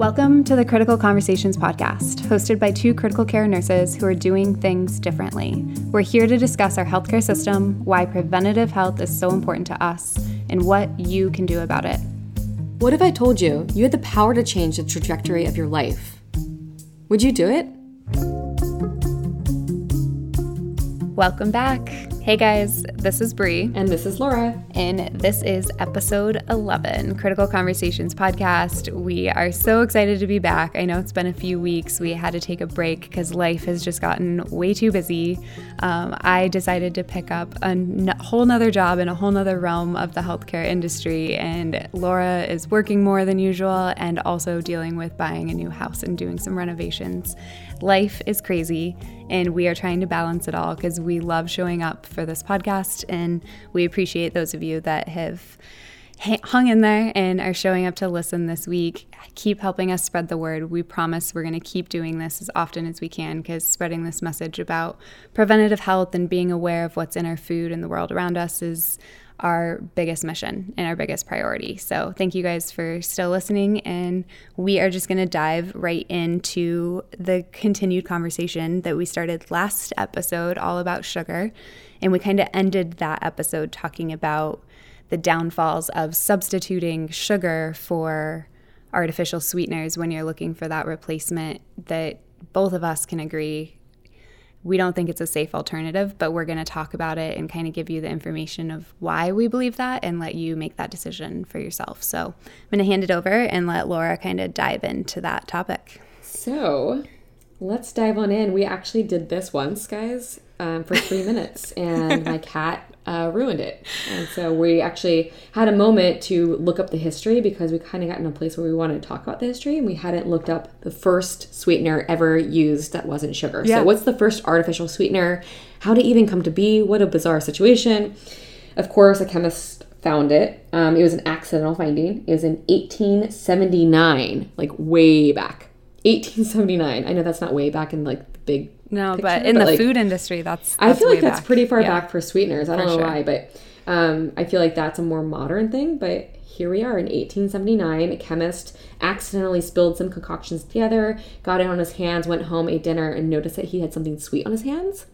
Welcome to the Critical Conversations podcast, hosted by two critical care nurses who are doing things differently. We're here to discuss our healthcare system, why preventative health is so important to us, and what you can do about it. What if I told you you had the power to change the trajectory of your life? Would you do it? Welcome back. Hey guys, this is Brie. And this is Laura. And this is episode 11, Critical Conversations podcast. We are so excited to be back. I know it's been a few weeks. We had to take a break because life has just gotten way too busy. Um, I decided to pick up a n- whole nother job in a whole nother realm of the healthcare industry. And Laura is working more than usual and also dealing with buying a new house and doing some renovations. Life is crazy, and we are trying to balance it all because we love showing up for this podcast, and we appreciate those of you that have hung in there and are showing up to listen this week. Keep helping us spread the word. We promise we're going to keep doing this as often as we can because spreading this message about preventative health and being aware of what's in our food and the world around us is our biggest mission and our biggest priority. So, thank you guys for still listening. And we are just going to dive right into the continued conversation that we started last episode, all about sugar. And we kind of ended that episode talking about the downfalls of substituting sugar for artificial sweeteners when you're looking for that replacement that both of us can agree we don't think it's a safe alternative, but we're going to talk about it and kind of give you the information of why we believe that and let you make that decision for yourself. So I'm going to hand it over and let Laura kind of dive into that topic. So let's dive on in. We actually did this once, guys, um, for three minutes, and my cat uh, ruined it. And so we actually had a moment to look up the history because we kind of got in a place where we wanted to talk about the history and we hadn't looked up the first sweetener ever used that wasn't sugar. Yeah. So, what's the first artificial sweetener? How did it even come to be? What a bizarre situation. Of course, a chemist found it. Um, it was an accidental finding. It was in 1879, like way back. 1879. I know that's not way back in like the big no, picture, but in but the like, food industry, that's, that's I feel like that's back. pretty far yeah. back for sweeteners. I don't for know sure. why, but um, I feel like that's a more modern thing. But here we are in 1879. A chemist accidentally spilled some concoctions together, got it on his hands, went home, ate dinner, and noticed that he had something sweet on his hands.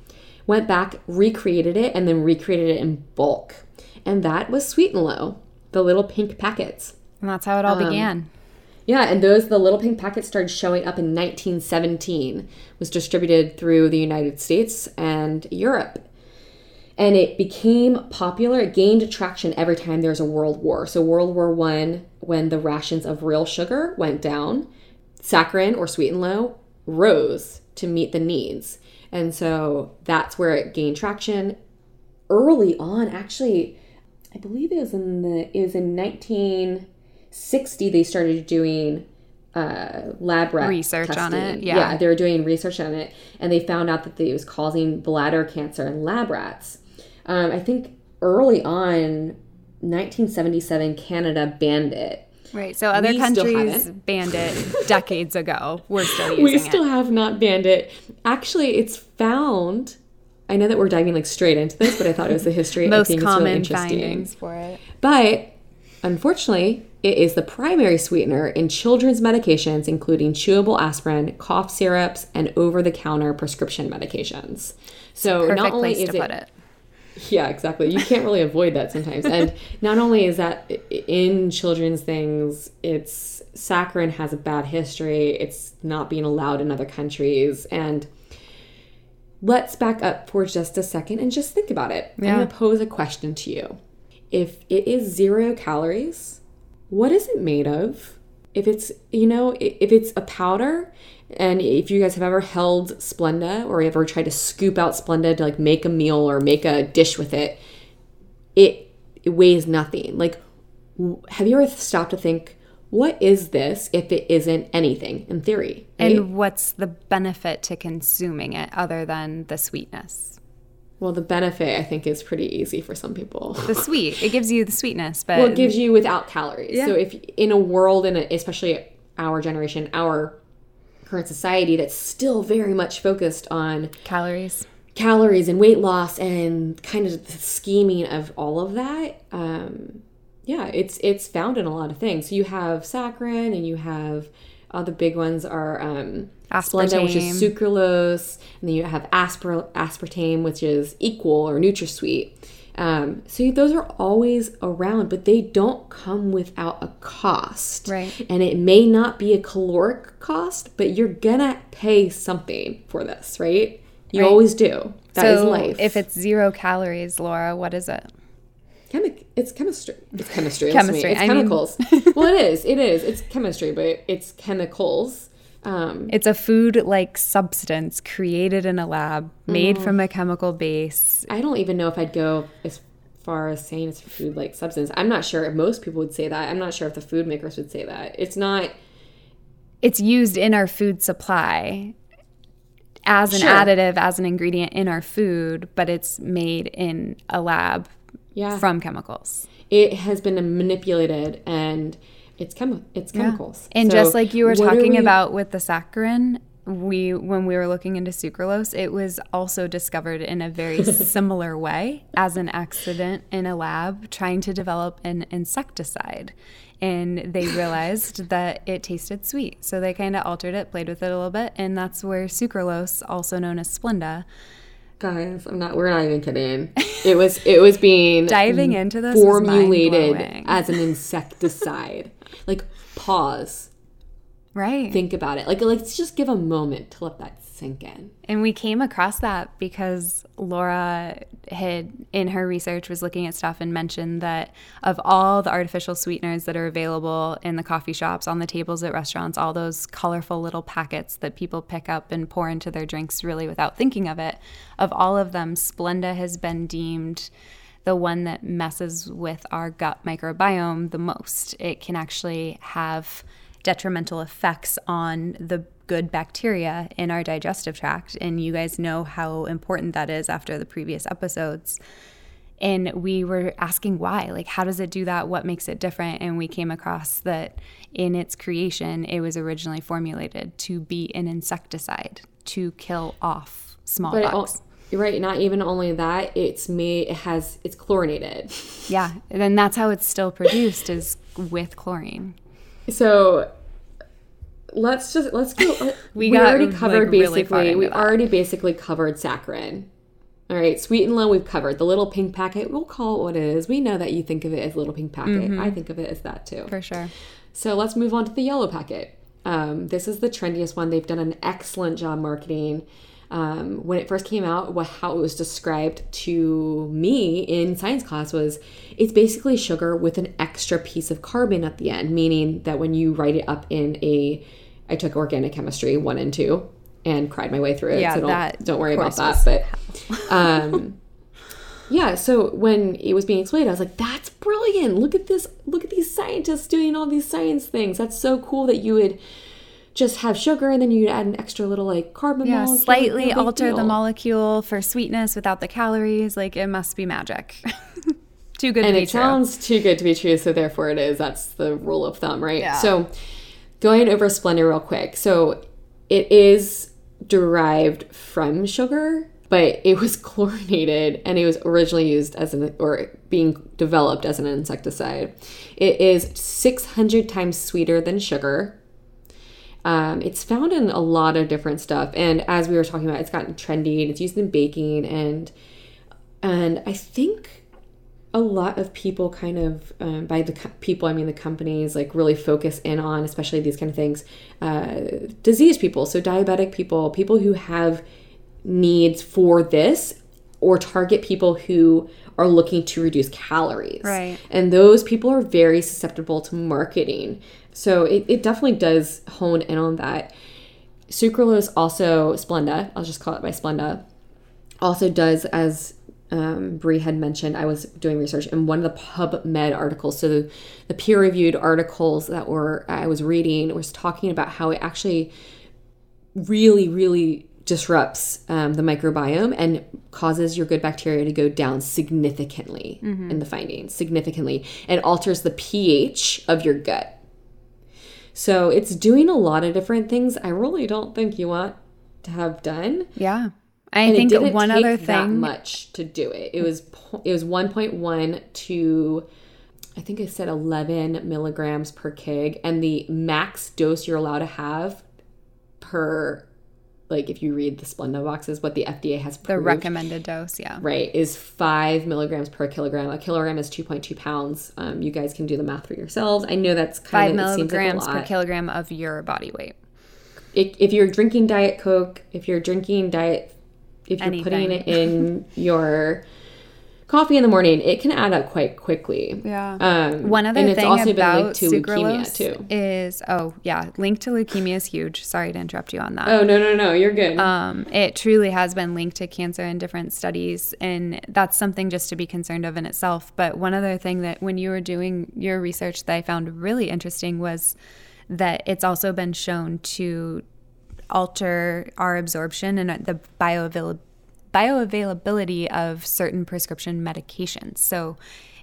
Went back, recreated it, and then recreated it in bulk. And that was Sweet and Low, the little pink packets. And that's how it all um, began. Yeah, and those the little pink packets started showing up in 1917. Was distributed through the United States and Europe. And it became popular. It gained traction every time there was a world war. So World War 1 when the rations of real sugar went down, saccharin or sweet and low rose to meet the needs. And so that's where it gained traction. Early on, actually, I believe it was in the it was in 19 60 they started doing uh, lab rat research testing. on it. Yeah. yeah, they were doing research on it, and they found out that it was causing bladder cancer in lab rats. Um, I think early on, 1977, Canada banned it. Right. So other we countries banned it decades ago. We're still using We still it. have not banned it. Actually, it's found. I know that we're diving like straight into this, but I thought it was the history. Most I think common it's really findings for it. But unfortunately, it is the primary sweetener in children's medications, including chewable aspirin, cough syrups, and over the counter prescription medications. So, not only is it, it. Yeah, exactly. You can't really avoid that sometimes. And not only is that in children's things, it's saccharin has a bad history. It's not being allowed in other countries. And let's back up for just a second and just think about it. Yeah. I'm going to pose a question to you. If it is zero calories, what is it made of? If it's, you know, if it's a powder, and if you guys have ever held Splenda or ever tried to scoop out Splenda to like make a meal or make a dish with it, it, it weighs nothing. Like, have you ever stopped to think, what is this if it isn't anything in theory? Right? And what's the benefit to consuming it other than the sweetness? Well, the benefit I think is pretty easy for some people. The sweet, it gives you the sweetness, but well, it gives you without calories. Yeah. So if in a world, in a, especially our generation, our current society, that's still very much focused on calories, calories and weight loss, and kind of the scheming of all of that. Um, yeah, it's it's found in a lot of things. So you have saccharin, and you have all the big ones are um, Splenda, which is sucralose, and then you have aspar- aspartame, which is equal or NutraSweet. Um, so those are always around, but they don't come without a cost. Right. And it may not be a caloric cost, but you're gonna pay something for this, right? You Right. always do. That is so life. if it's zero calories, Laura, what is it? Chemi- it's chemistry. It's chemistry. Chemistry, It's I mean- chemicals. well, it is. It is. It's chemistry, but it's chemicals. Um, It's a food like substance created in a lab, made from a chemical base. I don't even know if I'd go as far as saying it's a food like substance. I'm not sure if most people would say that. I'm not sure if the food makers would say that. It's not. It's used in our food supply as an Sure. additive, as an ingredient in our food, but it's made in a lab Yeah. from chemicals. it has been manipulated and it's chemi- It's chemicals. And So just like you were talking we- about with the saccharin, we when we were looking into sucralose, it was also discovered in a very similar way as an accident in a lab trying to develop an insecticide. And they realized that it tasted sweet. So they kind of altered it, played with it a little bit, and that's where sucralose, also known as Splenda, guys, I'm not. We're not even kidding. It was. It was being diving into this formulated as an insecticide. like pause. right. Think about it. Like let's just give a moment to let that sink in. And we came across that because Laura had, in her research, was looking at stuff and mentioned that of all the artificial sweeteners that are available in the coffee shops, on the tables at restaurants, all those colorful little packets that people pick up and pour into their drinks really without thinking of it, of all of them, Splenda has been deemed the one that messes with our gut microbiome the most. It can actually have detrimental effects on the good bacteria in our digestive tract. And you guys know how important that is after the previous episodes. And we were asking why. Like, how does it do that? What makes it different? And we came across that in its creation, it was originally formulated to be an insecticide to kill off smallpox. you're right. Not even only that. It's made. It has. It's chlorinated. yeah. And then that's how it's still produced is with chlorine. So let's just let's go. We we, got, already covered really far basically. into We that. already basically covered saccharin. All right, sweet and low we've covered. The little pink packet, we'll call it what it is. We know that you think of it as little pink packet. Mm-hmm. I think of it as that too. For sure. So let's move on to the yellow packet. Um, this is the trendiest one. They've done an excellent job marketing. Um, when it first came out, what, how it was described to me in science class was it's basically sugar with an extra piece of carbon at the end, meaning that when you write it up in a, I took organic chemistry one and two and cried my way through it. Yeah, so don't, that don't worry about that. But um, yeah, so when it was being explained, I was like, that's brilliant. Look at this. Look at these scientists doing all these science things. That's so cool that you would just have sugar and then you'd add an extra little like carbon Yeah, molecule. slightly No alter the molecule for sweetness without the calories. Like it must be magic. Too good And to be true. And it sounds too good to be true, so therefore it is. That's the rule of thumb, right? Yeah. So going over Splenda real quick. So it is derived from sugar, but it was chlorinated and it was originally used as an or being developed as an insecticide. It is 600 times sweeter than sugar. Um, it's found in a lot of different stuff, and as we were talking about, it's gotten trendy and it's used in baking and and I think a lot of people kind of um, by the co- people i mean the companies like really focus in on especially these kind of things uh, disease people so diabetic people people who have needs for this or target people who are looking to reduce calories. Right. and those people are very susceptible to marketing. So it, it definitely does hone in on that. Sucralose also splenda i'll just call it by splenda also does as um, Brie had mentioned, I was doing research in one of the PubMed articles. So the, the peer-reviewed articles that were I was reading was talking about how it actually really, really disrupts um, the microbiome and causes your good bacteria to go down significantly in the findings, significantly, and alters the pH of your gut. So it's doing a lot of different things. I really don't think you want to have done. yeah. I And think it didn't one take other that thing much to do it. It was it was 1.1 to I think it said 11 milligrams per kg, and the max dose you're allowed to have per, like if you read the Splenda boxes, what the FDA has The recommended dose, yeah. right, is five milligrams per kilogram. A kilogram is 2.2 pounds. Um, you guys can do the math for yourselves. I know that's Five kind of it seems like a milligrams per kilogram of your body weight. if, if you're drinking diet coke if you're drinking diet if you're putting it in your coffee in the morning it can add up quite quickly Yeah. um, One other and it's thing also been about linked to leukemia too is oh yeah, link to leukemia is huge. Sorry to interrupt you on that. oh no no no you're good Um, it truly has been linked to cancer in different studies, and that's something just to be concerned of in itself. But one other thing that when you were doing your research that I found really interesting was that it's also been shown to alter our absorption and uh, the bioavailability bioavailability of certain prescription medications. So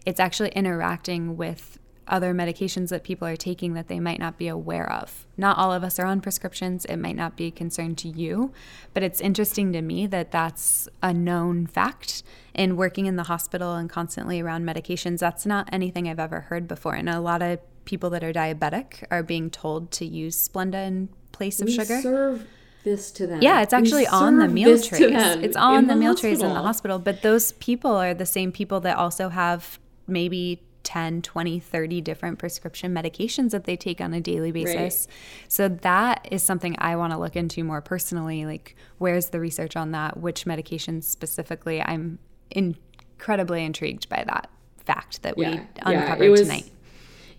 it's actually interacting with other medications that people are taking that they might not be aware of. Not all of us are on prescriptions. It might not be a concern to you, but it's interesting to me that that's a known fact. In working in the hospital and constantly around medications, that's not anything I've ever heard before. And a lot of people that are diabetic are being told to use Splenda in place of we sugar. serve this to them Yeah, it's actually on the meal trays. It's on in the, meal trays in the hospital. But those people are the same people that also have maybe 10, 20, 30 different prescription medications that they take on a daily basis. So that is something I want to look into more personally. Like, where's the research on that? Which medications specifically? I'm incredibly intrigued by that fact that we Yeah, yeah, uncovered it was- tonight.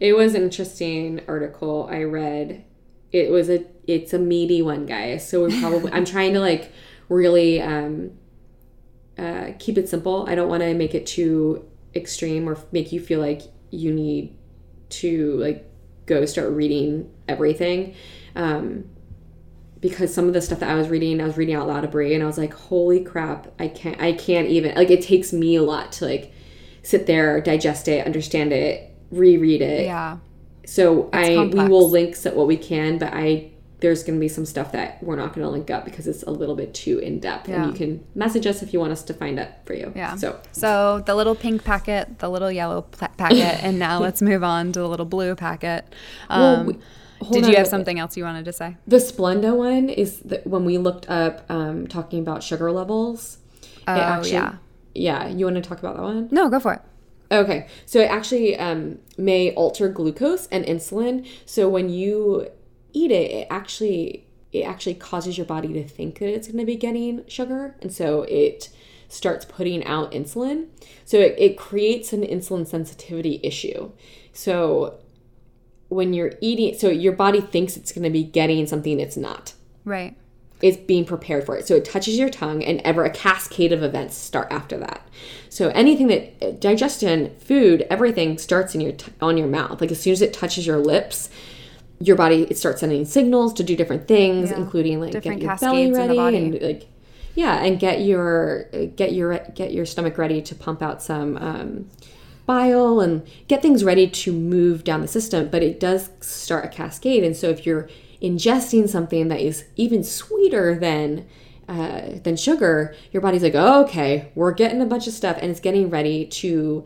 It was an interesting article I read. It was a it's a meaty one, guys. So we're probably I'm trying to like really um uh keep it simple. I don't want to make it too extreme or make you feel like you need to like go start reading everything. Um because some of the stuff that I was reading, I was reading out loud to Brie and I was like, holy crap, I can't I can't even like it takes me a lot to like sit there, digest it, understand it, reread it. Yeah. So I we will link so what we can, but I there's going to be some stuff that we're not going to link up because it's a little bit too in depth. Yeah. And you can message us if you want us to find it for you. Yeah. So So the little pink packet, the little yellow pla- packet, and now let's move on to the little blue packet. Well, Um, we- hold did you have something else you wanted to say? the Splenda one is the, when we looked up um, talking about sugar levels. Oh, yeah. Yeah. You want to talk about that one? No, go for it. Okay, so it actually um, may alter glucose and insulin. So when you eat it, it actually it actually causes your body to think that it's going to be getting sugar, and so it starts putting out insulin. So it, it creates an insulin sensitivity issue. So when you're eating, so your body thinks it's going to be getting something it's not Right. Is being prepared for it. So it touches your tongue, and ever a cascade of events start after that. So anything that digestion, food, everything starts in your t- on your mouth. Like as soon as it touches your lips, your body it starts sending signals to do different things, Yeah. including like Different get your belly cascades in the ready body. and like yeah, and get your get your get your stomach ready to pump out some. Um, bile and get things ready to move down the system but it does start a cascade and so if you're ingesting something that is even sweeter than uh, than sugar your body's like oh, okay we're getting a bunch of stuff and it's getting ready to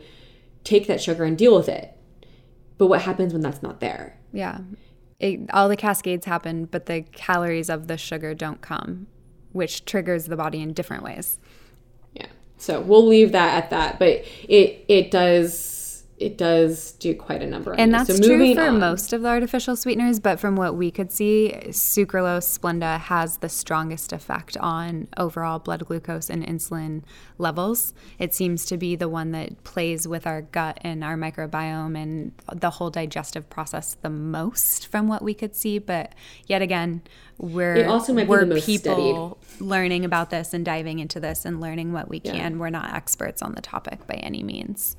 take that sugar and deal with it but what happens when that's not there Yeah. It, all the cascades happen, but the calories of the sugar don't come, which triggers the body in different ways. yeah so we'll leave that at that but it it does it does do quite a number And that's so true for on. most of the artificial sweeteners, but from what we could see, sucralose Splenda has the strongest effect on overall blood glucose and insulin levels. It seems to be the one that plays with our gut and our microbiome and the whole digestive process the most from what we could see. But yet again, we're It also might we're people learning about this and diving into this and learning what we can. We're not experts on the topic by any means.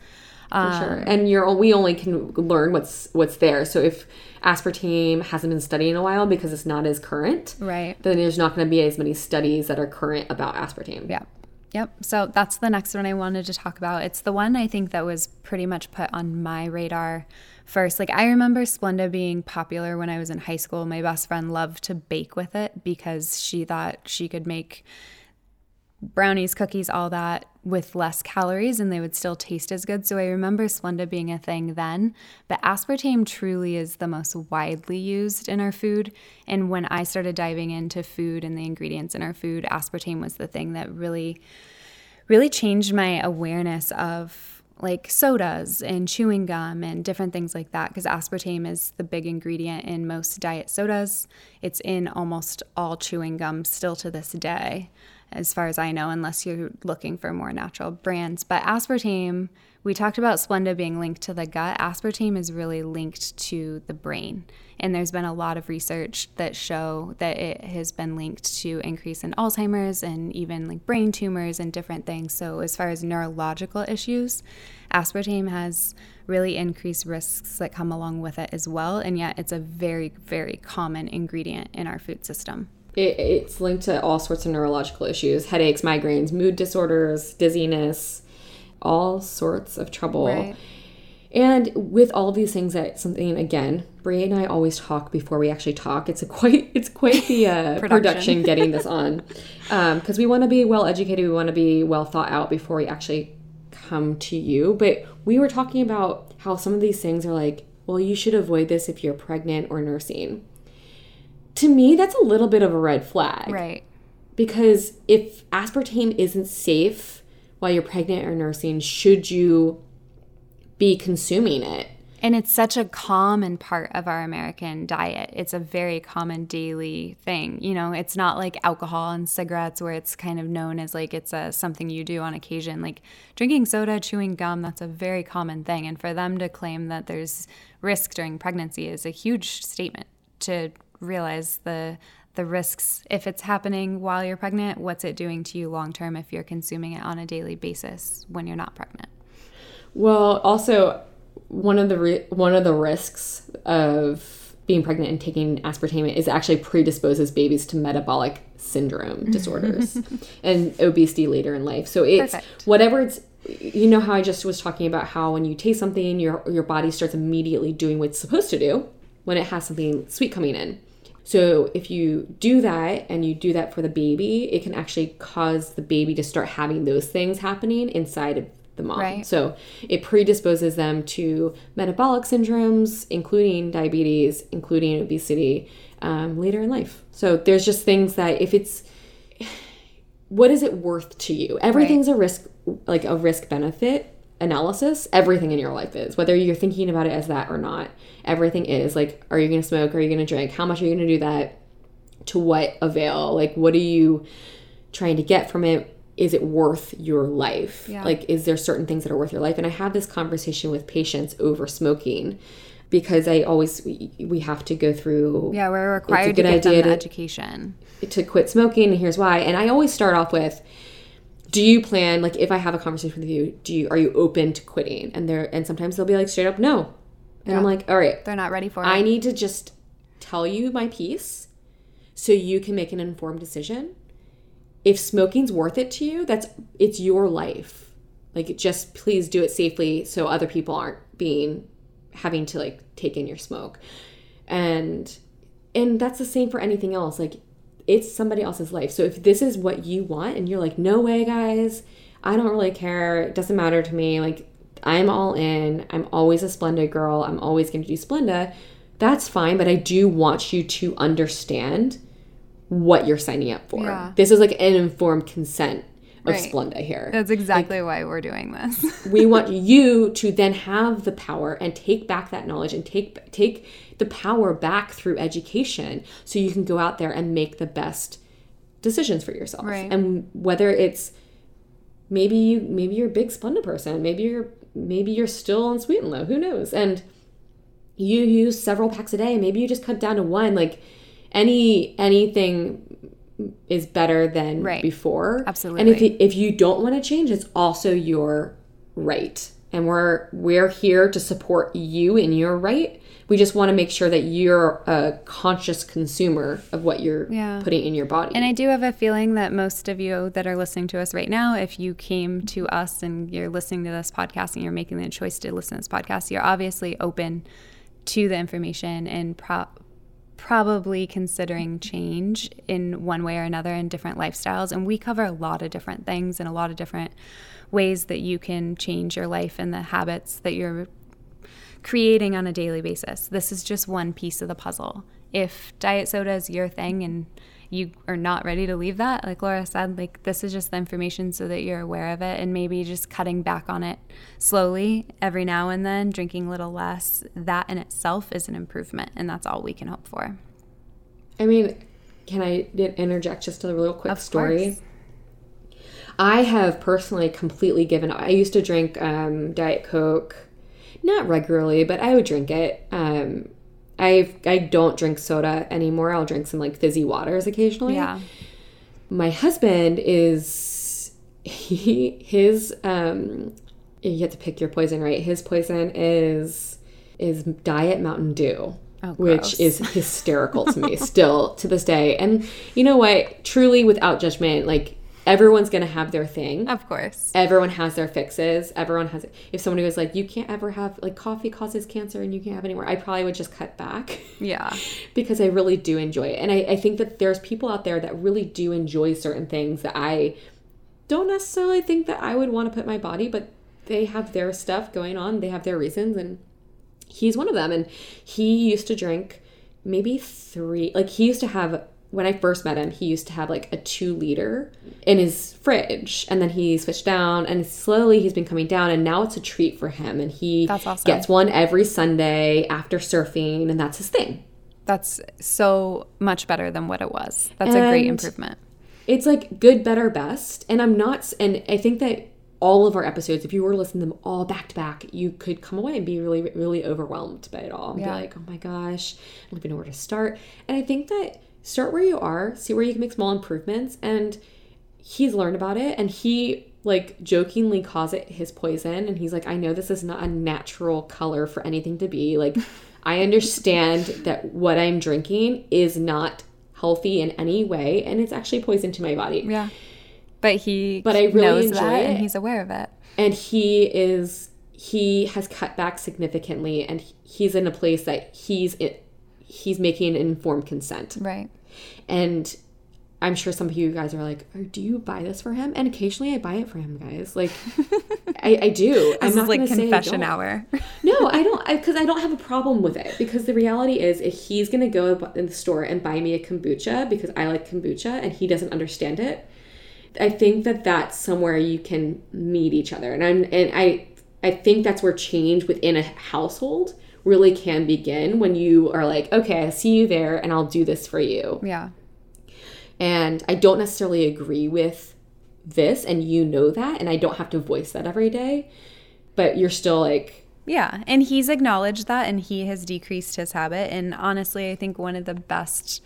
For um, sure. And you're we only can learn what's what's there. So if aspartame hasn't been studied in a while because it's not as current, Right. then there's not going to be as many studies that are current about aspartame. Yeah. Yep. So that's the next one I wanted to talk about. It's the one I think that was pretty much put on my radar first. Like I remember Splenda being popular when I was in high school. My best friend loved to bake with it because she thought she could make brownies, cookies, all that with less calories and they would still taste as good. So I remember Splenda being a thing then, but aspartame truly is the most widely used in our food. And when I started diving into food and the ingredients in our food, aspartame was the thing that really, really changed my awareness of like sodas and chewing gum and different things like that because aspartame is the big ingredient in most diet sodas. It's in almost all chewing gum still to this day as far as I know, unless you're looking for more natural brands. But aspartame, we talked about Splenda being linked to the gut. Aspartame is really linked to the brain. And there's been a lot of research that show that it has been linked to increase in Alzheimer's and even like brain tumors and different things. So as far as neurological issues, aspartame has really increased risks that come along with it as well. And yet it's a very, very common ingredient in our food system it, it's linked to all sorts of neurological issues headaches, migraines, mood disorders, dizziness, all sorts of trouble. Right. And with all of these things, that something again, Brie and I always talk before we actually talk. It's a quite it's quite the uh, production. production. getting this on because um, we want to be well educated. We want to be well thought out before we actually come to you. But we were talking about how some of these things are like, well, you should avoid this if you're pregnant or nursing to me, that's a little bit of a red flag. Right. Because if aspartame isn't safe while you're pregnant or nursing, should you be consuming it? And it's such a common part of our American diet. It's a very common daily thing. You know, it's not like alcohol and cigarettes where it's kind of known as like it's a something you do on occasion. Like drinking soda, chewing gum, that's a very common thing. And for them to claim that there's risk during pregnancy is a huge statement to realize the the risks. If it's happening while you're pregnant what's it doing to you long term if you're consuming it on a daily basis when you're not pregnant? Well also one of the re- one of the risks of being pregnant and taking aspartame is actually predisposes babies to metabolic syndrome disorders and obesity later in life. So it's Perfect. whatever it's you know how I just was talking about how when you taste something your your body starts immediately doing what it's supposed to do when it has something sweet coming in so if you do that and you do that for the baby, it can actually cause the baby to start having those things happening inside of the mom. Right. So it predisposes them to metabolic syndromes, including diabetes, including obesity um, later in life. So there's just things that if it's what is it worth to you? Everything's right. a risk, like a risk benefit analysis, everything in your life is, whether you're thinking about it as that or not. Everything is like, are you going to smoke? Are you going to drink? How much are you going to do that? To what avail? Like, what are you trying to get from it? Is it worth your life? Yeah. Like, is there certain things that are worth your life? And I have this conversation with patients over smoking because I always we, we have to go through. Yeah, we're required to get them the to, education to quit smoking. And here's why. And I always start off with do you plan like if I have a conversation with you, do you are you open to quitting? And they're and sometimes they'll be like straight up no. And yeah. I'm like, all right. They're not ready for it. I need to just tell you my piece so you can make an informed decision. If smoking's worth it to you, that's it's your life. Like just please do it safely so other people aren't being having to like take in your smoke. And and that's the same for anything else. Like it's somebody else's life. So if this is what you want and you're like, no way, guys, I don't really care. It doesn't matter to me. Like, I'm all in. I'm always a Splenda girl. I'm always going to do Splenda. That's fine. But I do want you to understand what you're signing up for. Yeah. This is like an informed consent of right. Splenda here. That's exactly like, why we're doing this. we want you to then have the power and take back that knowledge and take take the power back through education so you can go out there and make the best decisions for yourself. Right. And whether it's maybe you maybe you're a big Splenda person, maybe you're maybe you're still on sweet and low, who knows? And you use several packs a day, maybe you just cut down to one. Like any anything is better than right. before. Absolutely. And if you, if you don't want to change, it's also your right. And we're we're here to support you in your right. We just want to make sure that you're a conscious consumer of what you're yeah. putting in your body. And I do have a feeling that most of you that are listening to us right now, if you came to us and you're listening to this podcast and you're making the choice to listen to this podcast, you're obviously open to the information and pro- probably considering change in one way or another in different lifestyles. And we cover a lot of different things and a lot of different ways that you can change your life and the habits that you're creating on a daily basis. This is just one piece of the puzzle. If diet soda is your thing and you are not ready to leave that, like Laura said, like this is just the information so that you're aware of it and maybe just cutting back on it slowly every now and then, drinking a little less, that in itself is an improvement. And that's all we can hope for. I mean, can I interject just a real quick of story? Course. I have personally completely given up. I used to drink um, Diet Coke, not regularly, but I would drink it. Um, I I don't drink soda anymore. I'll drink some like fizzy waters occasionally. Yeah. My husband is he his um you have to pick your poison right. His poison is is diet Mountain Dew. Oh, which is hysterical to me still to this day. And you know what? Truly, without judgment, like everyone's going to have their thing. Of course. Everyone has their fixes. Everyone has, if somebody was like, you can't ever have, like, coffee causes cancer and you can't have anywhere, I probably would just cut back. Yeah. because I really do enjoy it. And I, I think that there's people out there that really do enjoy certain things that I don't necessarily think that I would want to put my body, but they have their stuff going on. They have their reasons. And he's one of them. And he used to drink maybe three, like, he used to have when I first met him, he used to have like a two liter in his fridge, and then he switched down, and slowly he's been coming down, and now it's a treat for him, and he awesome. gets one every Sunday after surfing, and that's his thing. That's so much better than what it was. That's and a great improvement. It's like good, better, best, and I'm not, and I think that all of our episodes, if you were to listen to them all back to back, you could come away and be really, really overwhelmed by it all, and yeah. be like, oh my gosh, I don't even know where to start, and I think that start where you are, see where you can make small improvements. And he's learned about it and he like jokingly calls it his poison. And he's like, I know this is not a natural color for anything to be. Like, I understand that what I'm drinking is not healthy in any way and it's actually poison to my body. Yeah. But he but I really knows enjoy that it. and he's aware of it. And he is he has cut back significantly and he's in a place that he's he's making an informed consent. Right. And I'm sure some of you guys are like, oh, "Do you buy this for him?" And occasionally, I buy it for him, guys. Like, I, I, do. I'm not like confession hour. no, I don't, because I, I, don't have a problem with it. Because the reality is, if he's gonna go in the store and buy me a kombucha because I like kombucha and he doesn't understand it, I think that that's somewhere you can meet each other. And I'm, and I, I think that's where change within a household really can begin when you are like, okay, I see you there and I'll do this for you. Yeah. And I don't necessarily agree with this, and you know that, and I don't have to voice that every day, but you're still like, yeah, and he's acknowledged that and he has decreased his habit. And honestly, I think one of the best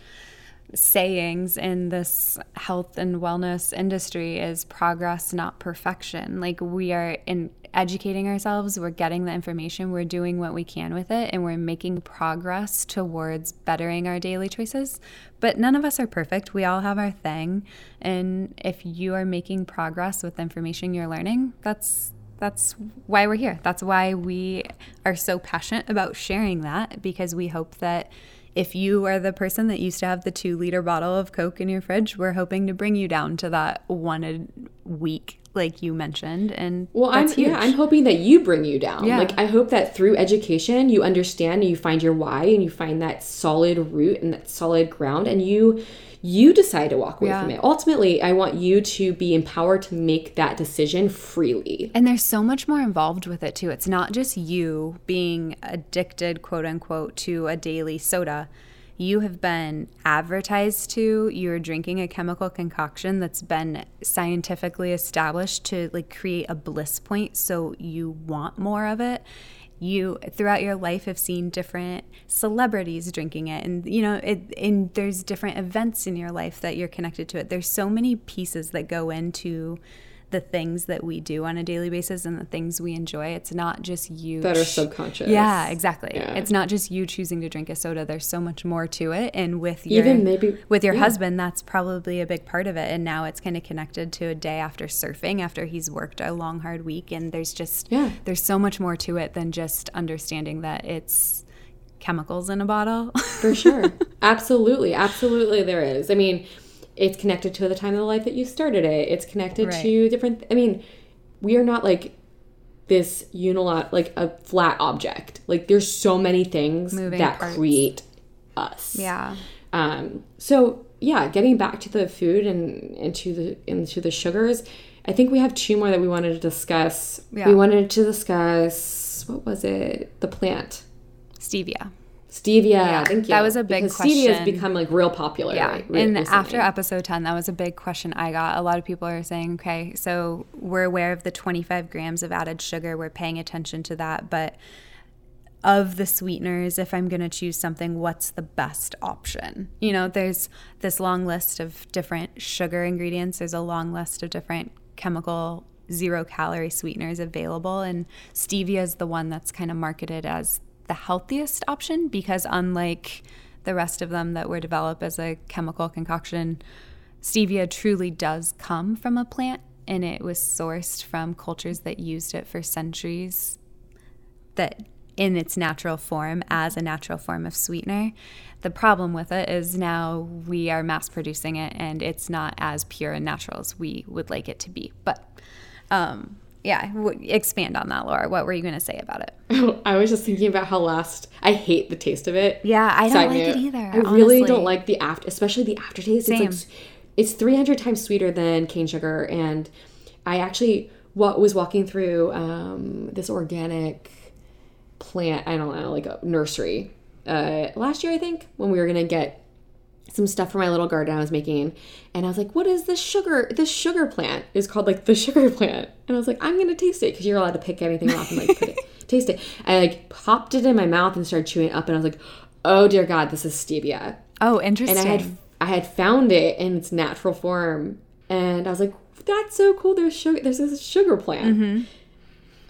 sayings in this health and wellness industry is progress, not perfection. Like we are in educating ourselves, we're getting the information, we're doing what we can with it, and we're making progress towards bettering our daily choices. But none of us are perfect. We all have our thing. And if you are making progress with the information you're learning, that's that's why we're here. That's why we are so passionate about sharing that because we hope that if you are the person that used to have the two liter bottle of Coke in your fridge, we're hoping to bring you down to that one a week like you mentioned and well i'm huge. yeah i'm hoping that you bring you down yeah. like i hope that through education you understand and you find your why and you find that solid root and that solid ground and you you decide to walk away yeah. from it. Ultimately i want you to be empowered to make that decision freely. And there's so much more involved with it too. It's not just you being addicted quote unquote to a daily soda. You have been advertised to. You're drinking a chemical concoction that's been scientifically established to like create a bliss point so you want more of it you throughout your life have seen different celebrities drinking it. And you know it and there's different events in your life that you're connected to it. There's so many pieces that go into the things that we do on a daily basis and the things we enjoy. It's not just you that are subconscious. Yeah, exactly. Yeah. It's not just you choosing to drink a soda. There's so much more to it. And with your even maybe with your yeah. husband, that's probably a big part of it. And now it's kind of connected to a day after surfing after he's worked a long hard week. And there's just yeah. there's so much more to it than just understanding that it's chemicals in a bottle. For sure. Absolutely, absolutely, there is. I mean, it's connected to the time of the life that you started it. It's connected Right. to different. I mean, we are not like this unilat like a flat object. Like there's so many things Moving that parts. create us. Yeah. Um, so yeah, getting back to the food and into the into the sugars, I think we have two more that we wanted to discuss. Yeah. We wanted to discuss what was it? The plant. Stevia. Stevia. thank you. that was a big because Stevia has become like real popular. Yeah. right, and recently. after episode 10, that was a big question I got. A lot of people are saying, okay, so we're aware of the 25 grams of added sugar. We're paying attention to that. But of the sweeteners, if I'm going to choose something, what's the best option? You know, there's this long list of different sugar ingredients, there's a long list of different chemical zero calorie sweeteners available. And stevia is the one that's kind of marketed as the healthiest option because, unlike the rest of them that were developed as a chemical concoction, stevia truly does come from a plant and it was sourced from cultures that used it for centuries that in its natural form as a natural form of sweetener. The problem with it is now we are mass producing it and it's not as pure and natural as we would like it to be. But um, yeah, w- expand on that, Laura. What were you going to say about it? I was just thinking about how last I hate the taste of it. Yeah, I don't Side like it either, I really don't like the after, especially the aftertaste. Same. It's like it's 300 times sweeter than cane sugar, and I actually what was walking through um, this organic plant. I don't know, like a nursery uh, last year, I think, when we were gonna get some stuff for my little garden I was making, and I was like, "What is this sugar? This sugar plant is called like the sugar plant." And I was like, "I'm gonna taste it because you're allowed to pick anything off and like put it, taste it." I like popped it in my mouth and started chewing it up, and I was like, "Oh dear God, this is stevia." Oh, interesting. And. I had I had found it in its natural form, and I was like, "That's so cool! There's sugar. There's this sugar plant." Mm-hmm.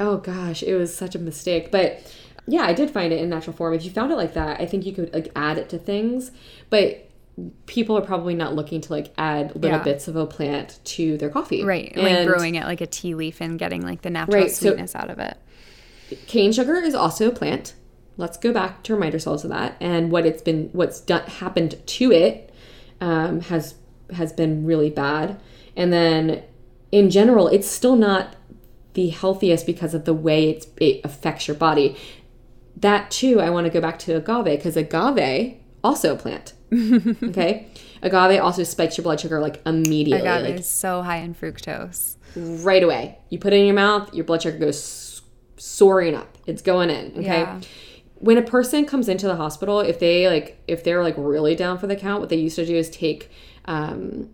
Oh gosh, it was such a mistake, but. Yeah, I did find it in natural form. If you found it like that, I think you could like add it to things. But people are probably not looking to like add little Yeah. bits of a plant to their coffee. right, like brewing it like a tea leaf and getting like the natural Right, so- sweetness out of it. cane sugar is also a plant. Let's go back to remind ourselves of that and what it's been, what's done happened to it um, has has been really bad. And then in general, it's still not the healthiest because of the way it's, it affects your body. That too, I want to go back to agave because agave also a plant. okay, agave also spikes your blood sugar like immediately, Agave like is so high in fructose. right away. You put it in your mouth, your blood sugar goes soaring up. It's going in. Okay. Yeah. When a person comes into the hospital, if they like, if they're like really down for the count, what they used to do is take, um,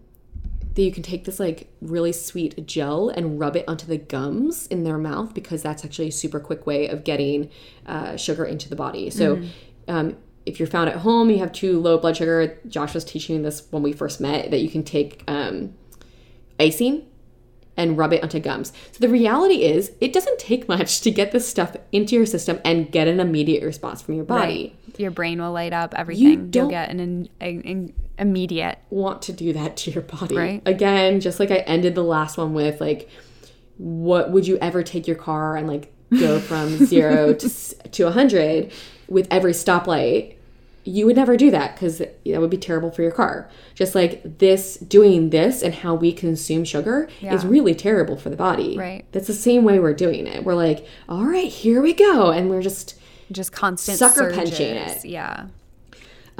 that you can take this like really sweet gel and rub it onto the gums in their mouth because that's actually a super quick way of getting uh, sugar into the body. So, um, if you're found at home, you have too low blood sugar. Josh was teaching this when we first met that you can take um, icing and rub it onto gums. So the reality is, it doesn't take much to get this stuff into your system and get an immediate response from your body. Your brain will light up, everything. You don't- will get an, an, an immediate. Want to do that to your body. Right. Again, just like I ended the last one with, like, what would you ever take your car and like go from zero to to a hundred with every stoplight? You would never do that because that would be terrible for your car. Just like this, doing this and how we consume sugar is really terrible for the body. Right. That's the same way we're doing it. We're like, all right, here we go, and we're just Just constant Sucker surges. punching it. Yeah.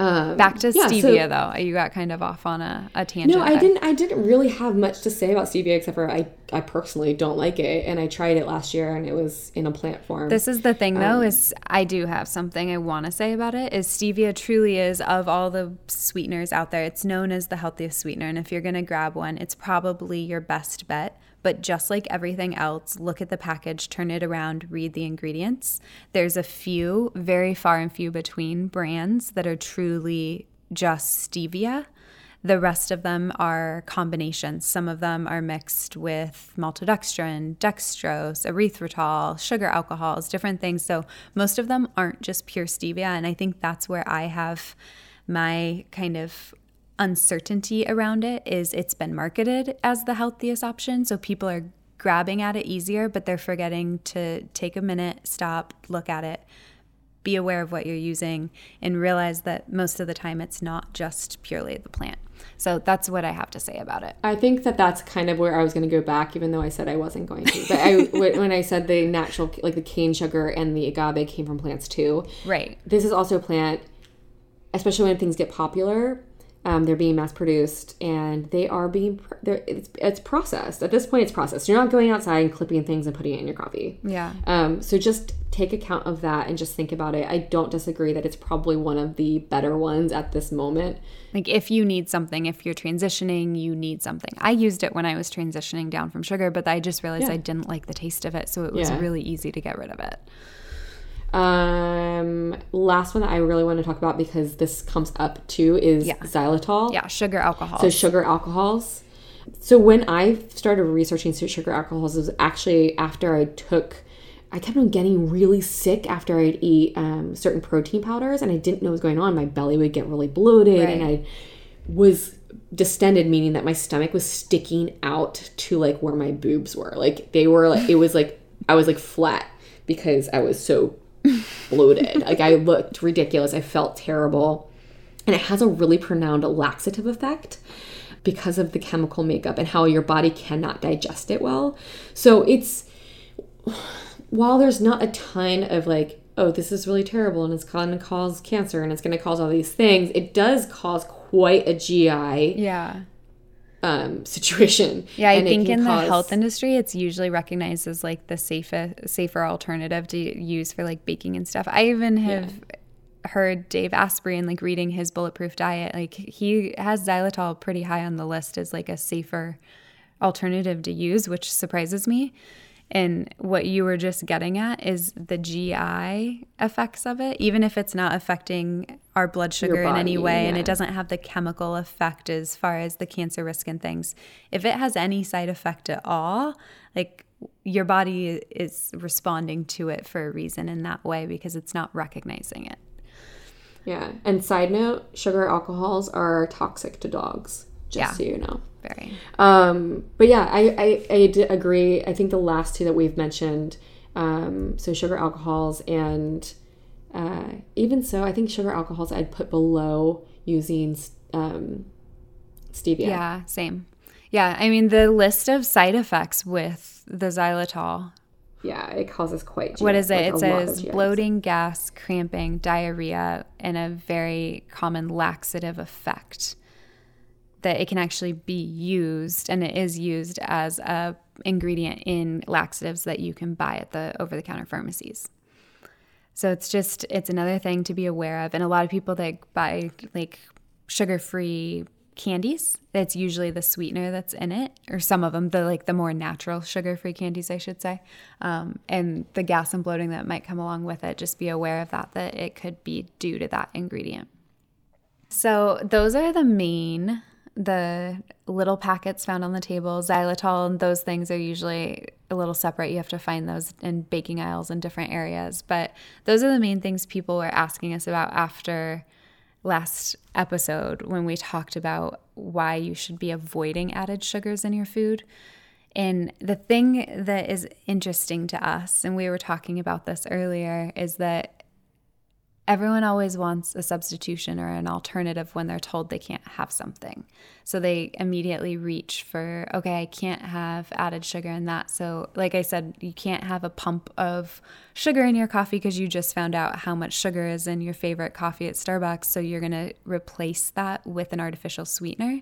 Um, Back to yeah, so- stevia though. You got kind of off on a, a tangent. No, I there. didn't. I didn't really have much to say about stevia except for I, I personally don't like it, and I tried it last year, and it was in a plant form. This is the thing Um, though, is I do have something I want to say about it. Is stevia truly is of all the sweeteners out there, it's known as the healthiest sweetener. And if you're gonna grab one, it's probably your best bet. But just like everything else, look at the package, turn it around, read the ingredients. There's a few, very far and few between brands that are truly just stevia. The rest of them are combinations. Some of them are mixed with maltodextrin, dextrose, erythritol, sugar alcohols, different things. So most of them aren't just pure stevia. And I think that's where I have my kind of uncertainty around it is it's been marketed as the healthiest option. So people are grabbing at it easier, but they're forgetting to take a minute, stop, look at it, be aware of what you're using and realize that most of the time it's not just purely the plant. So that's what I have to say about it. I think that that's kind of where I was going to go back, even though I said I wasn't going to. But I, when I said the natural, like the cane sugar and the agave came from plants too. Right. This is also a plant, especially when things get popular. Um, they're being mass produced and they are being it's, it's processed at this point it's processed you're not going outside and clipping things and putting it in your coffee Yeah. um, so just take account of that and just think about it i don't disagree that it's probably one of the better ones at this moment Like if you need something, if you're transitioning, you need something. I used it when I was transitioning down from sugar, but I just realized Yeah. I didn't like the taste of it, so it was Yeah. really easy to get rid of it. Um, last one that i really want to talk about because this comes up too is Yeah. xylitol Yeah, sugar alcohol. So sugar alcohols. So when I started researching sugar alcohols, it was actually after I took. I kept on getting really sick after I'd eat um, certain protein powders, and I didn't know what was going on. My belly would get really bloated, and I was distended, meaning that my stomach was sticking out to like where my boobs were. Like they were like it was like I was like flat because I was so bloated. like I looked ridiculous. I felt terrible and it has a really pronounced laxative effect because of the chemical makeup and how your body cannot digest it well. So it's while there's not a ton of like, oh, this is really terrible and it's going to cause cancer and it's going to cause all these things, it does cause quite a GI yeah. Um, situation. Yeah, I think in cause- the health industry, it's usually recognized as like the safer, safer alternative to use for like baking and stuff. I even have heard Dave Asprey and like reading his bulletproof diet, like he has xylitol pretty high on the list as like a safer alternative to use, which surprises me. And what you were just getting at is the GI effects of it, even if it's not affecting our blood sugar in any body, way and it doesn't have the chemical effect as far as the cancer risk and things. If it has any side effect at all, like your body is responding to it for a reason in that way because it's not recognizing it. Yeah. And side note, sugar alcohols are toxic to dogs, just Yeah. so you know. Very. Um, but yeah, I, I, I agree. I think the last two that we've mentioned, um, so sugar alcohols and uh, even so, I think sugar alcohols I'd put below using um, stevia. Yeah, same. Yeah, I mean the list of side effects with the xylitol. Yeah, it causes quite. What GI is it? like it a lot of says bloating, gas, cramping, diarrhea, and a very common laxative effect. That it can actually be used, and it is used as a ingredient in laxatives that you can buy at the over-the-counter pharmacies. So it's just it's another thing to be aware of, and a lot of people that buy like sugar-free candies, that's usually the sweetener that's in it, or some of them, the like the more natural sugar-free candies, I should say, um, and the gas and bloating that might come along with it. Just be aware of that, that it could be due to that ingredient. So those are the main, the little packets found on the table. Xylitol and those things are usually a little separate. You have to find those in baking aisles in different areas. But those are the main things people were asking us about after last episode when we talked about why you should be avoiding added sugars in your food. And the thing that is interesting to us, and we were talking about this earlier, is that everyone always wants a substitution or an alternative when they're told they can't have something. So they immediately reach for, okay, I can't have added sugar in that. So, like I said, you can't have a pump of sugar in your coffee because you just found out how much sugar is in your favorite coffee at Starbucks. So you're going to replace that with an artificial sweetener.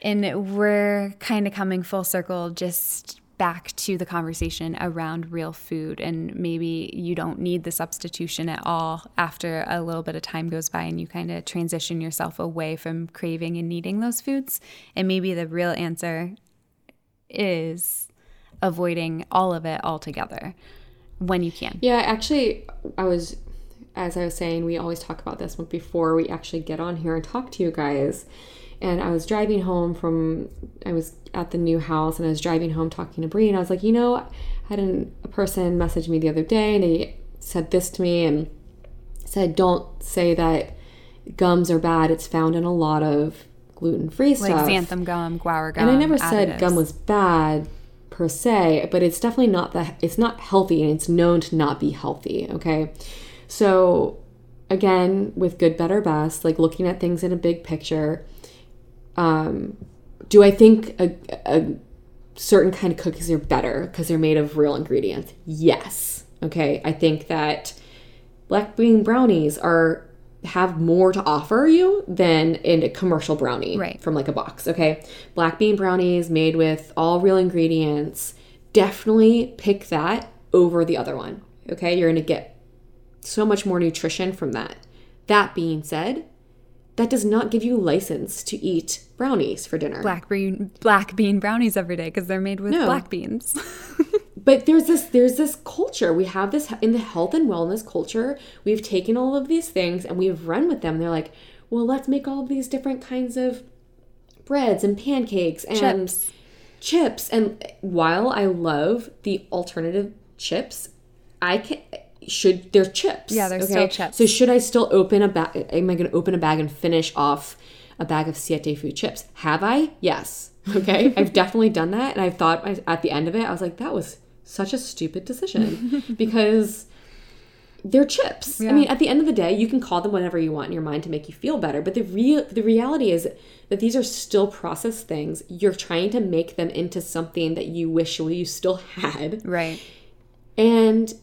And we're kind of coming full circle just back to the conversation around real food. And maybe you don't need the substitution at all after a little bit of time goes by and you kind of transition yourself away from craving and needing those foods. And maybe the real answer is avoiding all of it altogether when you can. Yeah, actually, I was, as I was saying, we always talk about this before we actually get on here and talk to you guys. And I was driving home from, I was at the new house and I was driving home talking to Bree, and I was like, you know, I had an, a person message me the other day and they said this to me and said, don't say that gums are bad. It's found in a lot of gluten free Like stuff. Like xanthan gum, guar gum. And I never said gum was bad per se, but it's definitely not that it's not healthy and it's known to not be healthy, okay? So, again, with good, better, best, like looking at things in a big picture, um, do I think a, a certain kind of cookies are better because they're made of real ingredients? Yes. Okay. I think that black bean brownies are have more to offer you than in a commercial brownie Right. from like a box. Okay. Black bean brownies made with all real ingredients. Definitely pick that over the other one. Okay. You're going to get so much more nutrition from that. That being said, that does not give you license to eat brownies for dinner. Black bean black bean brownies every day because they're made with No. black beans. but there's this there's this culture we have this in the health and wellness culture we've taken all of these things and we've run with them they're like well let's make all of these different kinds of breads and pancakes and Chips. chips and while i love the alternative chips i can should they're chips Yeah, they're still chips. so should i still open a bag am i going to open a bag and finish off a bag of siete food chips have i yes okay i've definitely done that and i've thought at the end of it i was like that was such a stupid decision because they're chips. Yeah. I mean, at the end of the day, you can call them whatever you want in your mind to make you feel better, but the real the reality is that these are still processed things. You're trying to make them into something that you wish you still had. right. And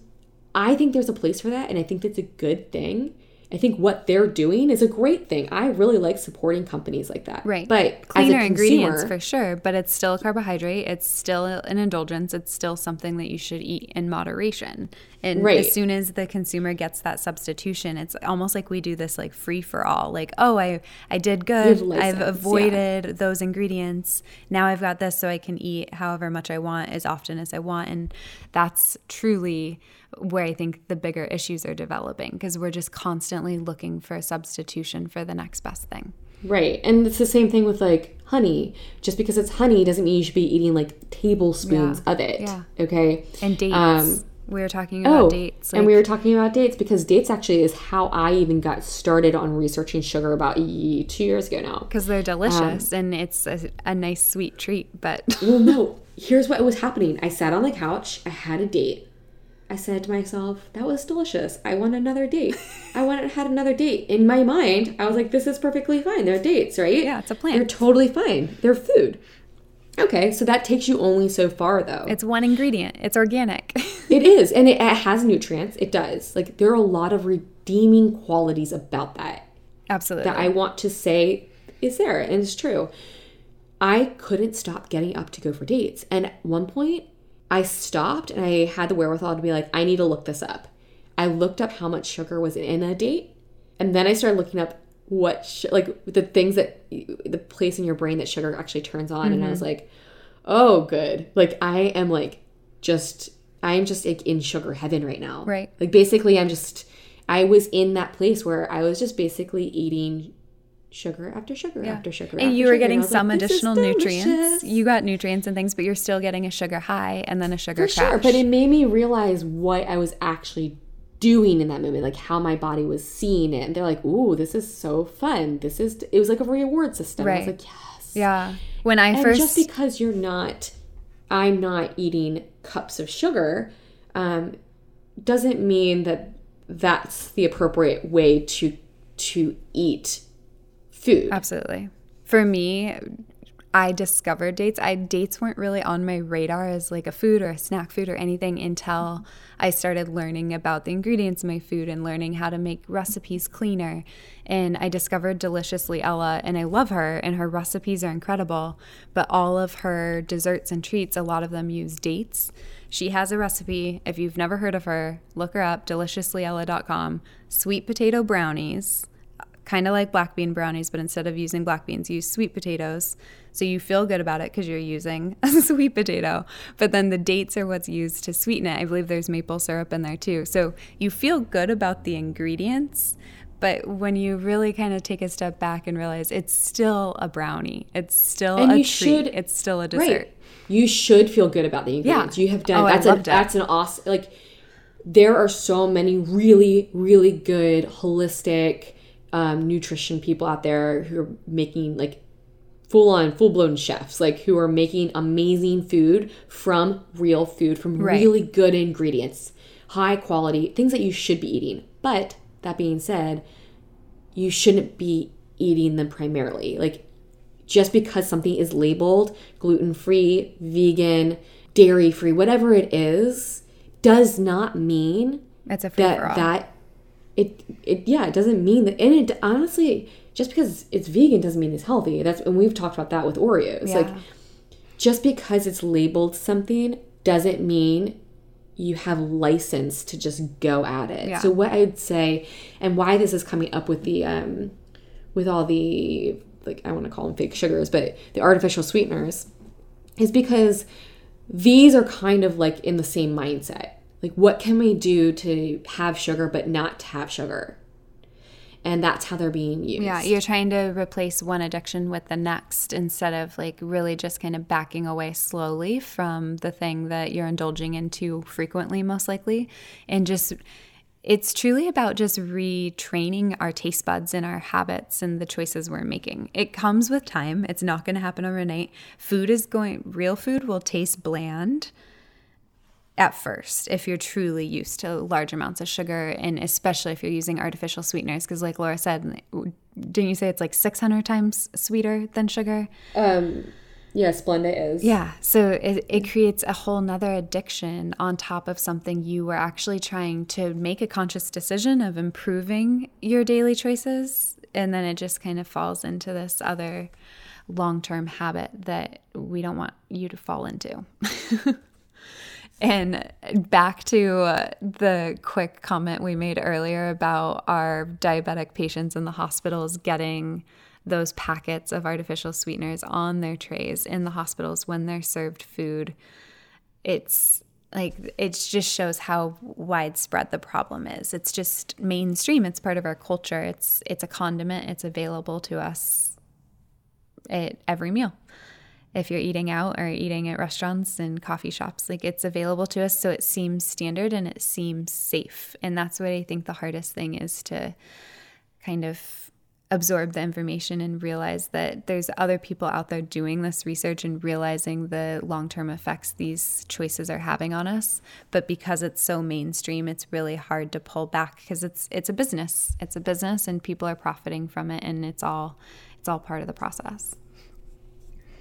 I think there's a place for that and I think that's a good thing. I think what they're doing is a great thing. I really like supporting companies like that. Right. But Cleaner as a ingredients for sure, but it's still a carbohydrate. It's still an indulgence. It's still something that you should eat in moderation. And Right. as soon as the consumer gets that substitution, it's almost like we do this like free for all. Like, oh, I I did good. license, I've yeah. avoided those ingredients. Now I've got this so I can eat however much I want as often as I want. And that's truly where I think the bigger issues are developing because we're just constantly looking for a substitution for the next best thing. Right. And it's the same thing with like honey. Just because it's honey doesn't mean you should be eating like tablespoons Yeah. of it. Yeah. Okay. And dates. Um, we were talking about Oh, dates. and we were talking about dates because dates actually is how I even got started on researching sugar about two years ago now. because they're delicious Um, and it's a, a nice sweet treat. But Well, no. Here's what was happening. I sat on the couch. I had a date. I said to myself, "That was delicious. I want another date. I want had another date." In my mind, I was like, "This is perfectly fine. They're dates, right? Yeah, it's a plan. They're totally fine. They're food." Okay, so that takes you only so far, though. it's one ingredient. It's organic. It is, and it, it has nutrients. It does. Like there are a lot of redeeming qualities about that Absolutely. that I want to say is there, and it's true. I couldn't stop getting up to go for dates, and at one point, I stopped and I had the wherewithal to be like, I need to look this up. I looked up how much sugar was in a date, and then I started looking up what sh- like the things that the place in your brain that sugar actually turns on, and I was mm-hmm. like, oh, good. Like I am like just I am just like in sugar heaven right now. Right. Like basically, I'm just I was in that place where I was just basically eating sugar after sugar after sugar. and after you were sugar, getting some like, additional nutrients. You got nutrients and things, but you're still getting a sugar high and then a sugar For crash. sure, but it made me realize what I was actually doing in that moment, like how my body was seeing it. And they're like, "Ooh, this is so fun. This is." It was like a reward system. I Right. was like, "Yes." yeah. When I And first just because you're not, I'm not eating cups of sugar, um, doesn't mean that that's the appropriate way to to eat food. Absolutely. For me, I discovered dates. I dates weren't really on my radar as like a food or a snack food or anything until I started learning about the ingredients in my food and learning how to make recipes cleaner. And I discovered Deliciously Ella, and I love her, and her recipes are incredible. But all of her desserts and treats, a lot of them use dates. She has a recipe. If you've never heard of her, look her up, deliciouslyella.com. Sweet potato brownies kind of like black bean brownies, but instead of using black beans, use sweet potatoes. So you feel good about it because you're using a sweet potato. But then the dates are what's used to sweeten it. I believe there's maple syrup in there too. So you feel good about the ingredients. But when you really kind of take a step back and realize it's still a brownie, it's still And a you treat, should- it's still a dessert. Right. You should feel good about the ingredients. You have done Oh, I that's a, loved it. that's an awesome like there are so many really really good holistic um, nutrition people out there who are making like full on full blown chefs like who are making amazing food from real food from Right. really good ingredients high quality things that you should be eating But that being said, you shouldn't be eating them primarily. Like just because something is labeled gluten free, vegan, dairy free, whatever it is, does not mean it's a that that it it yeah it doesn't mean that and it honestly just because it's vegan doesn't mean it's healthy. That's and we've talked about that with Oreos. Yeah. Like just because it's labeled something doesn't mean you have license to just go at it. Yeah. So what I'd say and why this is coming up with the um with all the like I want to call them fake sugars, but the artificial sweeteners is because these are kind of like in the same mindset. Like what can we do to have sugar but not to have sugar? And that's how they're being used. Yeah, you're trying to replace one addiction with the next instead of like really just kind of backing away slowly from the thing that you're indulging in too frequently, most likely. And just, it's truly about just retraining our taste buds and our habits and the choices we're making. It comes with time, it's not going to happen overnight. Food is going, real food will taste bland at first if you're truly used to large amounts of sugar and especially if you're using artificial sweeteners because like laura said didn't you say it's like 600 times sweeter than sugar Um yeah, Splenda is. yeah so it, it creates a whole nother addiction on top of something you were actually trying to make a conscious decision of improving your daily choices and then it just kind of falls into this other long-term habit that we don't want you to fall into And back to uh, the quick comment we made earlier about our diabetic patients in the hospitals getting those packets of artificial sweeteners on their trays in the hospitals when they're served food. It's like it just shows how widespread the problem is. It's just mainstream. It's part of our culture. It's it's a condiment. It's available to us at every meal if you're eating out or eating at restaurants and coffee shops. Like it's available to us, so it seems standard and it seems safe. And that's what I think the hardest thing is to kind of absorb the information and realize that there's other people out there doing this research and realizing the long-term effects these choices are having on us but because it's so mainstream it's really hard to pull back because it's it's a business it's a business and people are profiting from it and it's all it's all part of the process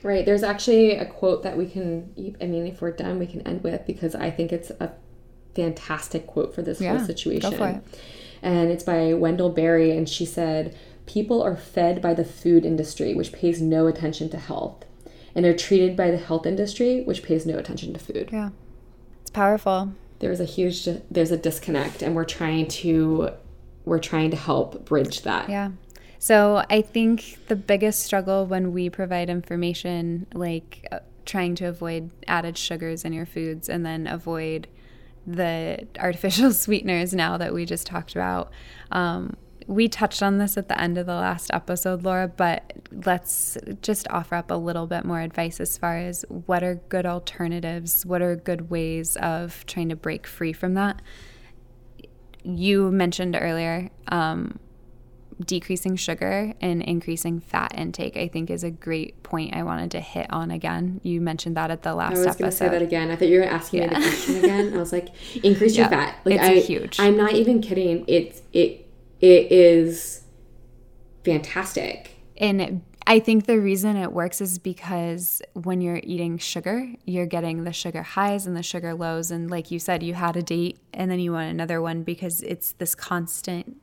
Right. There's actually a quote that we can, I mean, if we're done, we can end with because I think it's a fantastic quote for this Yeah, whole situation. go for it. And it's by Wendell Berry, and she said, People are fed by the food industry, which pays no attention to health, and are treated by the health industry, which pays no attention to food. yeah it's powerful There's a huge, there's a disconnect, and we're trying to, we're trying to help bridge that. Yeah. So I think the biggest struggle when we provide information, like uh, trying to avoid added sugars in your foods and then avoid the artificial sweeteners now that we just talked about. Um, we touched on this at the end of the last episode, Laura, but let's just offer up a little bit more advice as far as what are good alternatives, what are good ways of trying to break free from that. You mentioned earlier um, decreasing sugar and increasing fat intake, I think is a great point I wanted to hit on again. You mentioned that at the last I was going to episode. say that again. I thought you were asking me the question again. I was like, increase your Yeah, fat. Like it's I, huge. I'm not even kidding. It's it it is fantastic. And I think the reason it works is because when you're eating sugar, you're getting the sugar highs and the sugar lows. And like you said, you had a date and then you want another one because it's this constant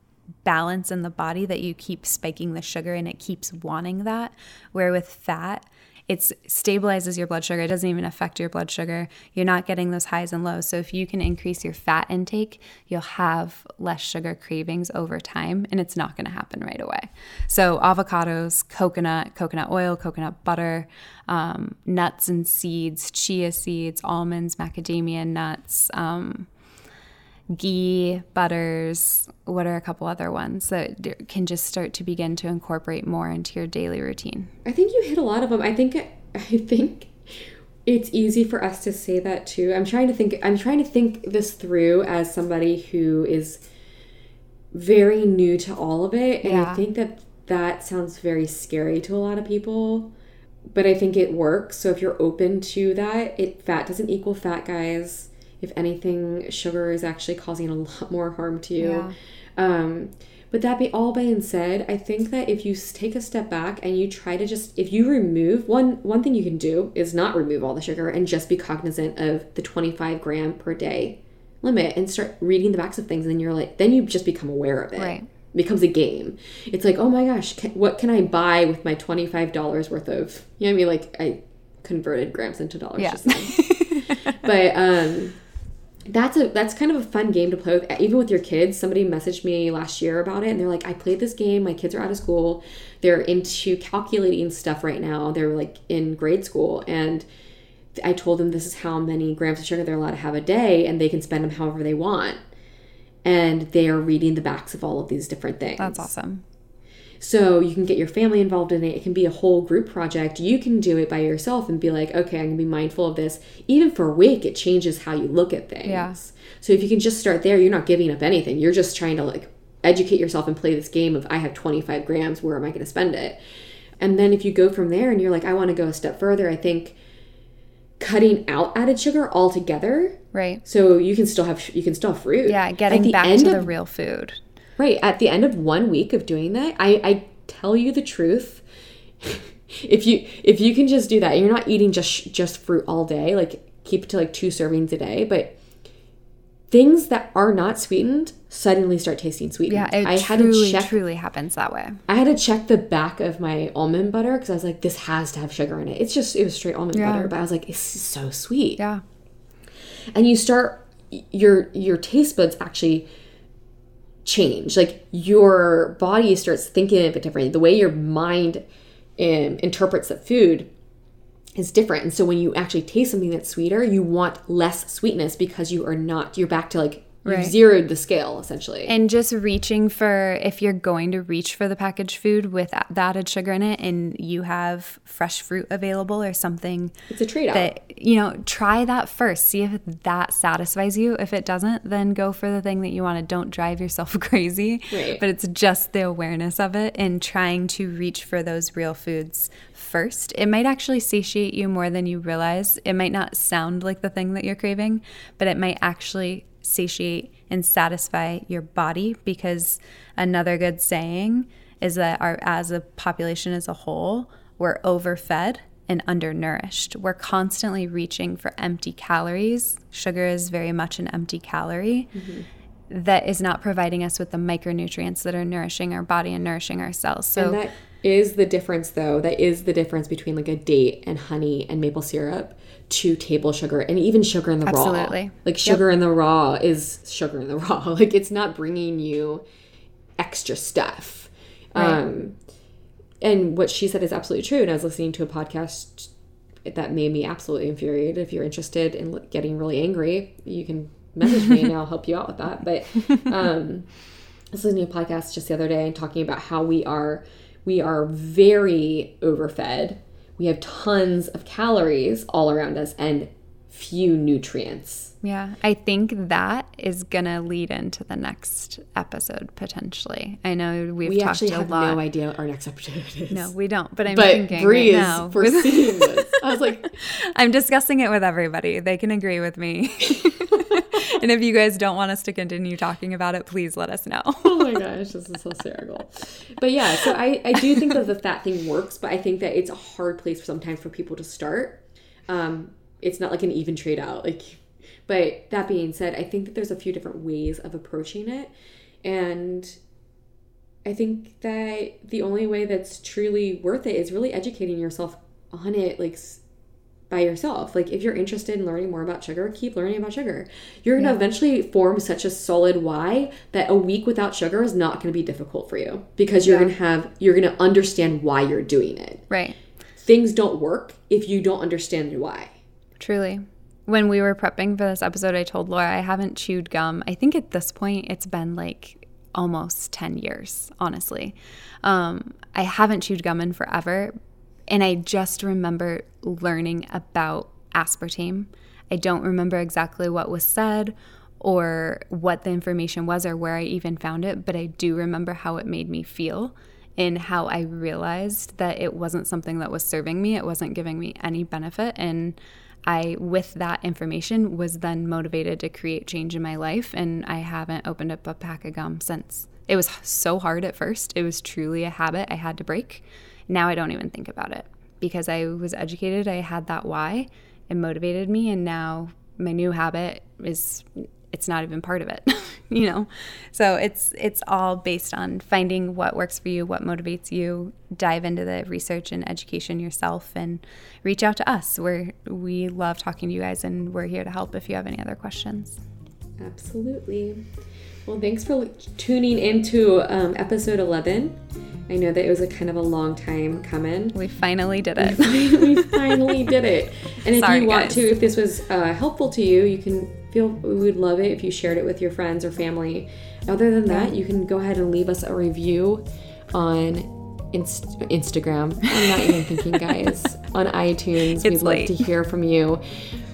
balance in the body that you keep spiking the sugar and it keeps wanting that. Where with fat, it stabilizes your blood sugar. It doesn't even affect your blood sugar. You're not getting those highs and lows. So if you can increase your fat intake, you'll have less sugar cravings over time and it's not going to happen right away. So avocados, coconut, coconut oil, coconut butter, um, nuts and seeds, chia seeds, almonds, macadamia nuts, um, ghee, butters. What are a couple other ones that can just start to begin to incorporate more into your daily routine? I think you hit a lot of them. I think I think it's easy for us to say that too. I'm trying to think I'm trying to think this through as somebody who is very new to all of it and I think that that sounds very scary to a lot of people. But I think it works. So if you're open to that, it fat doesn't equal fat, guys. If anything, sugar is actually causing a lot more harm to you. Yeah. Um, but that be all being said, I think that if you take a step back and you try to just if you remove one one thing you can do is not remove all the sugar and just be cognizant of the 25 gram per day limit and start reading the backs of things and then you're like then you just become aware of it. Right. It becomes a game. It's like, oh my gosh, can, what can I buy with my $25 worth of, you know what I mean? Like I converted grams into dollars Yeah. but um that's a that's kind of a fun game to play with even with your kids somebody messaged me last year about it and they're like i played this game my kids are out of school they're into calculating stuff right now they're like in grade school and i told them this is how many grams of sugar they're allowed to have a day and they can spend them however they want and they are reading the backs of all of these different things That's awesome. So you can get your family involved in it. It can be a whole group project. You can do it by yourself and be like, okay, I'm gonna be mindful of this. Even for a week, it changes how you look at things. Yeah. So if you can just start there, you're not giving up anything. You're just trying to like educate yourself and play this game of I have 25 grams. Where am I gonna spend it? And then if you go from there and you're like, I want to go a step further, I think cutting out added sugar altogether. Right. So you can still have you can still have fruit. Yeah, getting back to the of real food. Right. At the end of one week of doing that, I, I tell you the truth. if you if you can just do that, you're not eating just just fruit all day. Like keep it to like two servings a day, but things that are not sweetened suddenly start tasting sweetened. Yeah, it I had truly, to check. truly happens that way. I had to check the back of my almond butter because I was like, this has to have sugar in it. It's just it was straight almond Yeah. butter, but I was like, it's so sweet Yeah. and you start your your taste buds actually change. Like your body starts thinking of it differently. The way your mind um, interprets the food is different. And so when you actually taste something that's sweeter you want less sweetness because you are not you're back to like Right. you've zeroed the scale essentially And just reaching for, if you're going to reach for the packaged food with the added sugar in it and you have fresh fruit available or something it's a trade-off that, you know, try that first. See if that satisfies you. If it doesn't, then go for the thing that you want to. Don't drive yourself crazy. Right. But it's just the awareness of it and trying to reach for those real foods first. It might actually satiate you more than you realize. It might not sound like the thing that you're craving, but it might actually satiate and satisfy your body because another good saying is that our as a population as a whole, we're overfed and undernourished. We're constantly reaching for empty calories. Sugar is very much an empty calorie mm-hmm. that is not providing us with the micronutrients that are nourishing our body and nourishing our cells. So And that is the difference, though. That is the difference between like a date and honey and maple syrup to table sugar and even sugar in the raw. Absolutely. Like sugar in the raw is sugar in the raw. Like it's not bringing you extra stuff. Um, and what she said is absolutely true. And I was listening to a podcast that made me absolutely infuriated. If you're interested in getting really angry, you can message me and I'll help you out with that. But um, I was listening to a podcast just the other day and talking about how we are we are very overfed. We have tons of calories all around us and few nutrients. Yeah, I think that is gonna lead into the next episode potentially. I know we've We talked actually a have lot. no idea what our next episode is. No, we don't. But I'm but thinking Bree right is now. foreseeing this. I was like, I'm discussing it with everybody. They can agree with me. and if you guys don't want us to continue talking about it, please let us know. oh my gosh, this is hysterical. But yeah, so I, I do think that the fat thing works, but I think that it's a hard place sometimes for people to start. Um, it's not like an even trade out. Like, but that being said, I think that there's a few different ways of approaching it, and I think that the only way that's truly worth it is really educating yourself on it, like by yourself. Like if you're interested in learning more about sugar, keep learning about sugar. You're gonna eventually form such a solid why that a week without sugar is not gonna be difficult for you because you're gonna have you're gonna understand why you're doing it. right. Things don't work if you don't understand why. Truly. When we were prepping for this episode, I told Laura I haven't chewed gum. I think at this point it's been like almost 10 years, honestly. Um, I haven't chewed gum in forever. And I just remember learning about aspartame. I don't remember exactly what was said or what the information was or where I even found it, but I do remember how it made me feel and how I realized that it wasn't something that was serving me. It wasn't giving me any benefit. And I, with that information, was then motivated to create change in my life. And I haven't opened up a pack of gum since. It was so hard at first. It was truly a habit I had to break. Now I don't even think about it because I was educated. I had that why. It motivated me. And now my new habit is it's not even part of it you know so it's it's all based on finding what works for you what motivates you dive into the research and education yourself and reach out to us we're we love talking to you guys and we're here to help if you have any other questions absolutely well thanks for tuning into um, episode 11 I know that it was a kind of a long time coming. We finally did it. we finally did it. And if Sorry, you want guys. to, if this was uh, helpful to you, you can feel we would love it if you shared it with your friends or family. Other than that, you can go ahead and leave us a review on Inst- Instagram. I'm not even thinking, guys. On iTunes, it's we'd late. love to hear from you.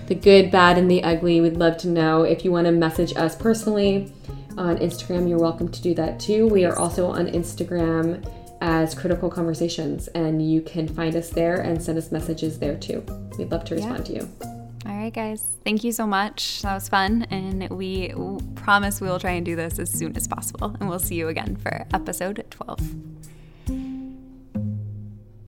The good, bad, and the ugly. We'd love to know. If you want to message us personally on Instagram, you're welcome to do that too. We are also on Instagram as Critical Conversations, and you can find us there and send us messages there too. We'd love to respond yeah. to you. All right, guys. Thank you so much. That was fun. And we promise we will try and do this as soon as possible. And we'll see you again for episode 12.